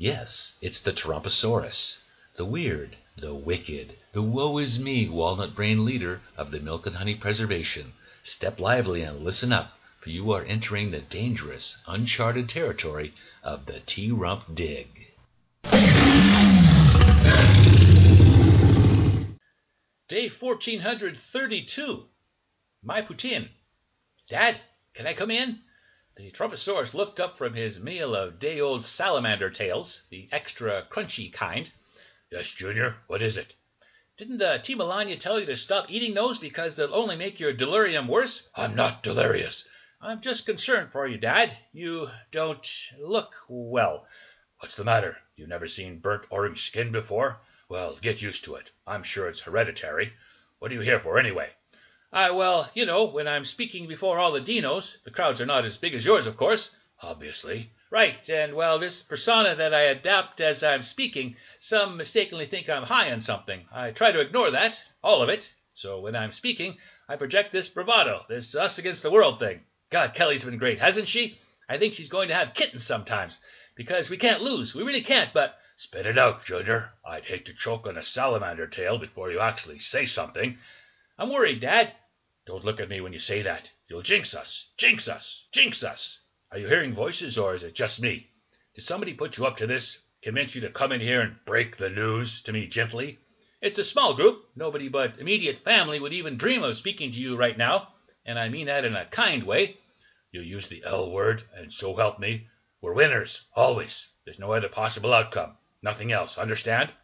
Yes, it's the Tarumposaurus, the weird, the wicked, the woe is me walnut brain leader of the Milk and Honey Preservation. Step lively and listen up, for you are entering the dangerous, uncharted territory of the T Rump Dig. Day 1432. My Putin. Dad, can I come in? The Trumposaurus looked up from his meal of day old salamander tails, the extra crunchy kind. Yes, Junior, what is it? Didn't the T. Melania tell you to stop eating those because they'll only make your delirium worse? I'm not delirious. I'm just concerned for you, Dad. You don't look well. What's the matter? You've never seen burnt orange skin before? Well, get used to it. I'm sure it's hereditary. What are you here for, anyway? I, well, you know, when I'm speaking before all the dinos, the crowds are not as big as yours, of course. Obviously. Right, and well, this persona that I adapt as I'm speaking, some mistakenly think I'm high on something. I try to ignore that, all of it. So when I'm speaking, I project this bravado, this us against the world thing. God, Kelly's been great, hasn't she? I think she's going to have kittens sometimes, because we can't lose. We really can't, but Spit it out, Junior. I'd hate to choke on a salamander tail before you actually say something. I'm worried, Dad. Don't look at me when you say that. You'll jinx us. Jinx us. Jinx us. Are you hearing voices, or is it just me? Did somebody put you up to this? Convince you to come in here and break the news to me gently? It's a small group. Nobody but immediate family would even dream of speaking to you right now, and I mean that in a kind way. You use the L word, and so help me. We're winners, always. There's no other possible outcome. Nothing else. Understand?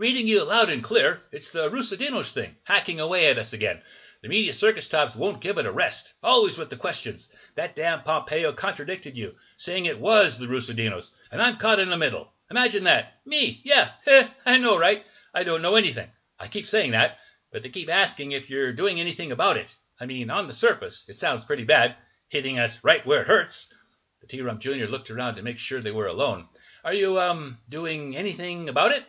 Reading you loud and clear, it's the Rusodinos thing, hacking away at us again. The media circus tops won't give it a rest. Always with the questions. That damn Pompeo contradicted you, saying it was the Rusodinos, and I'm caught in the middle. Imagine that. Me, yeah, I know, right? I don't know anything. I keep saying that, but they keep asking if you're doing anything about it. I mean, on the surface, it sounds pretty bad, hitting us right where it hurts. The T Rump Jr. looked around to make sure they were alone. Are you, um, doing anything about it?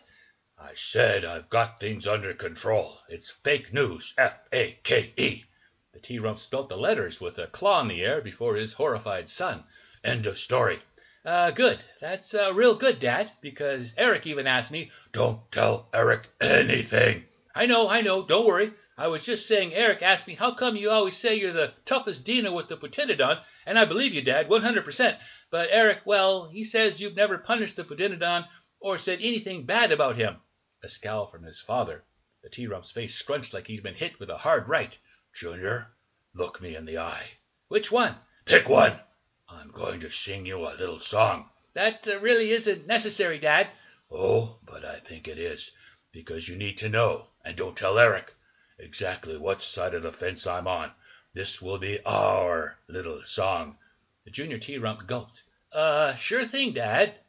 I said I've got things under control. It's fake news. F A K E. The T Rump spelt the letters with a claw in the air before his horrified son. End of story. Uh, good. That's uh, real good, Dad, because Eric even asked me. Don't tell Eric anything. I know, I know. Don't worry. I was just saying Eric asked me how come you always say you're the toughest Dino with the Pteranodon, and I believe you, Dad, 100%. But Eric, well, he says you've never punished the Pteranodon or said anything bad about him. A scowl from his father. The T Rump's face scrunched like he'd been hit with a hard right. Junior, look me in the eye. Which one? Pick one. I'm going to sing you a little song. That uh, really isn't necessary, Dad. Oh, but I think it is, because you need to know, and don't tell Eric, exactly what side of the fence I'm on. This will be our little song. The junior T Rump gulped. Uh, sure thing, Dad.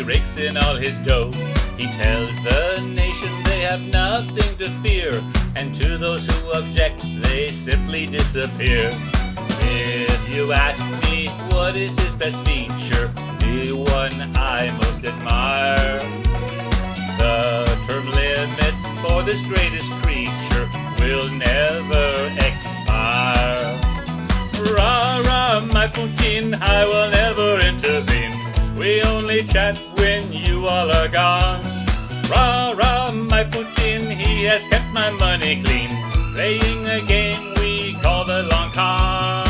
He rakes in all his dough. He tells the nation they have nothing to fear, and to those who object, they simply disappear. If you ask me what is his best feature, the one I most admire, the term limits for this greatest creature will never expire. Rah, rah, my Putin, I will never intervene. We only chat all are gone. Rah, rah, my Putin, he has kept my money clean. Playing a game we call the long con.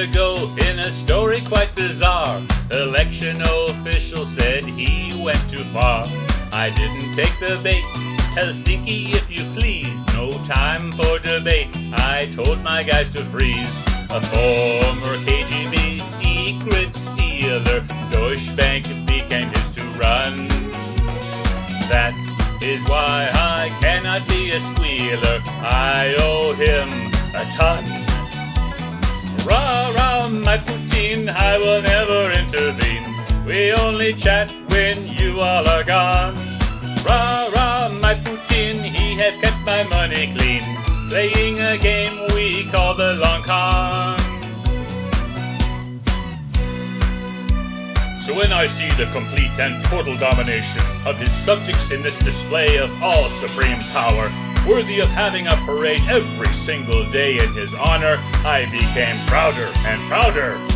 Ago, in a story quite bizarre, election official said he went too far. I didn't take the bait. Helsinki, if you please, no time for debate. I told my guys to freeze. A former KGB secret stealer, Deutsche Bank became his to run. That is why I cannot be a squealer. I owe him a ton. Rah, rah, my Putin, I will never intervene. We only chat when you all are gone. Rah, rah, my Putin, he has kept my money clean. Playing a game we call the long con. So when I see the complete and total domination of his subjects in this display of all supreme power, worthy of having a parade every single day in his honor, I became prouder and prouder.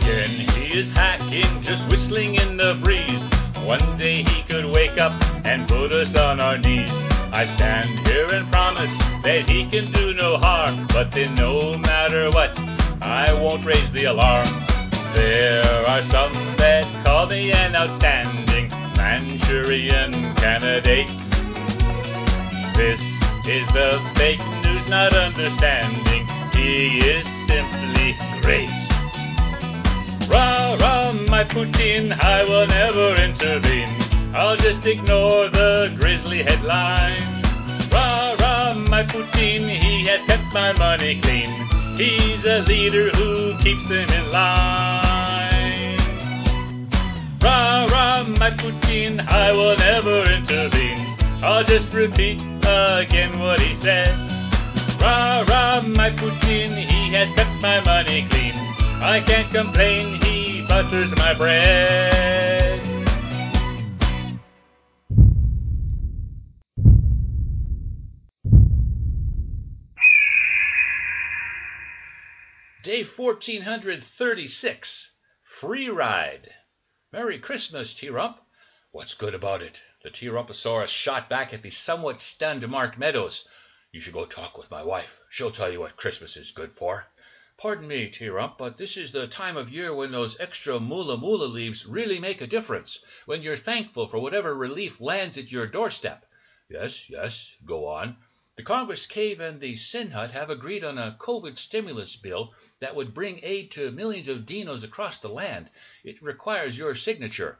Again, he is hacking, just whistling in the breeze. One day he could wake up and put us on our knees. I stand here and promise that he can do no harm, but then no matter what, I won't raise the alarm. There are some that call me an outstanding Manchurian candidate. This is the fake news not understanding. He is my Putin, I will never intervene. I'll just ignore the grisly headline. Rah, rah, my Putin, he has kept my money clean. He's a leader who keeps them in line. Rah, rah, my Putin, I will never intervene. I'll just repeat again what he said. Rah, rah, my Putin, he has kept my money clean. I can't complain, he butters my bread. Day 1436. Free ride. Merry Christmas, T-Rump. What's good about it? The T-Rumposaurus shot back at the somewhat stunned Mark Meadows. You should go talk with my wife. She'll tell you what Christmas is good for. Pardon me, T-Rump, but this is the time of year when those extra moolah moolah leaves really make a difference, when you're thankful for whatever relief lands at your doorstep. Yes, yes, go on. The Congress Cave and the Sin Hut have agreed on a COVID stimulus bill that would bring aid to millions of dinos across the land. It requires your signature.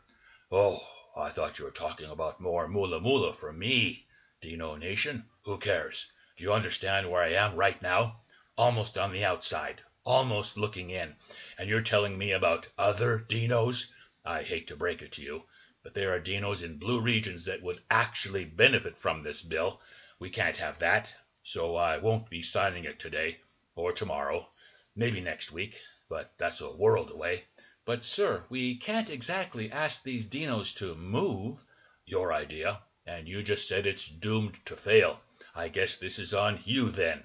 Oh, I thought you were talking about more moolah moolah for me. Dino Nation, who cares? Do you understand where I am right now? Almost on the outside, almost looking in. And you're telling me about other dinos? I hate to break it to you, but there are dinos in blue regions that would actually benefit from this bill. We can't have that, so I won't be signing it today or tomorrow, maybe next week, but that's a world away. But, sir, we can't exactly ask these dinos to move. Your idea, and you just said it's doomed to fail. I guess this is on you then.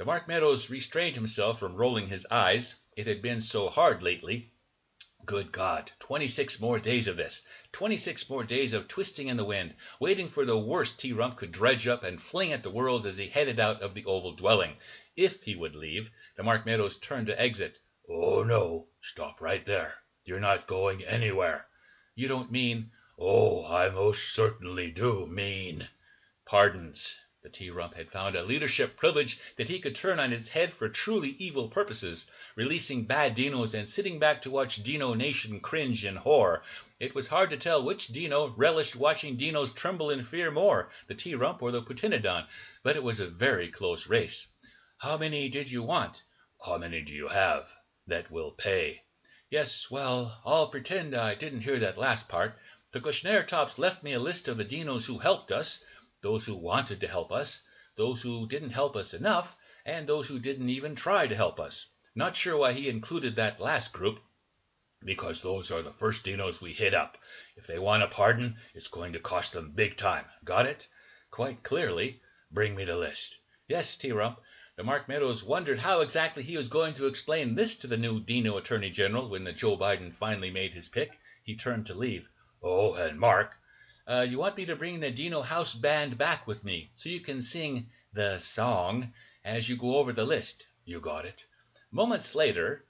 The Mark Meadows restrained himself from rolling his eyes. It had been so hard lately. Good God, 26 more days of this. 26 more days of twisting in the wind, waiting for the worst T Rump could dredge up and fling at the world as he headed out of the oval dwelling. If he would leave, the Mark Meadows turned to exit. Oh, no, stop right there. You're not going anywhere. You don't mean. Oh, I most certainly do mean. Pardons. The T Rump had found a leadership privilege that he could turn on its head for truly evil purposes, releasing bad dinos and sitting back to watch Dino Nation cringe in horror. It was hard to tell which dino relished watching dinos tremble in fear more, the T Rump or the Putinodon, but it was a very close race. How many did you want? How many do you have? That will pay. Yes, well, I'll pretend I didn't hear that last part. The Kushner tops left me a list of the dinos who helped us, those who wanted to help us, those who didn't help us enough, and those who didn't even try to help us. Not sure why he included that last group. because those are the first dinos we hit up. If they want a pardon, it's going to cost them big time. Got it? Quite clearly. Bring me the list. Yes, T. Rump. The Mark Meadows wondered how exactly he was going to explain this to the new Dino Attorney General when the Joe Biden finally made his pick. He turned to leave. Oh, and Mark. Uh, you want me to bring the Dino House Band back with me so you can sing the song as you go over the list. You got it. Moments later.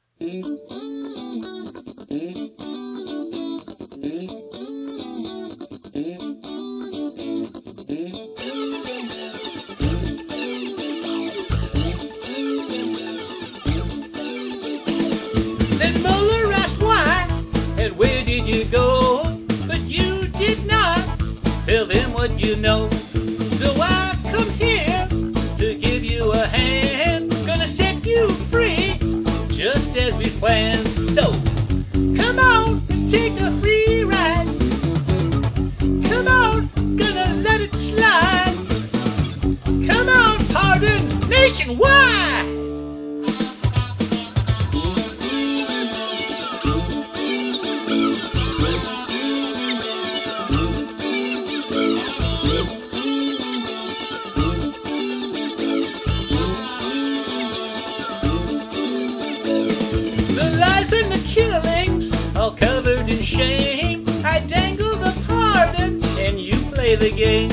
Play the game.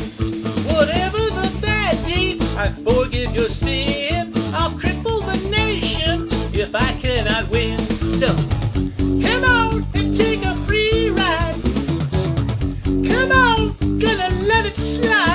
Whatever the bad deed, I forgive your sin. I'll cripple the nation if I cannot win. So, come on and take a free ride. Come on, gonna let it slide.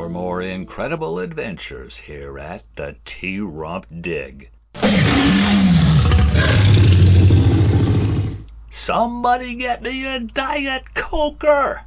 For more incredible adventures here at the T Rump Dig. Somebody get me a Diet Coker!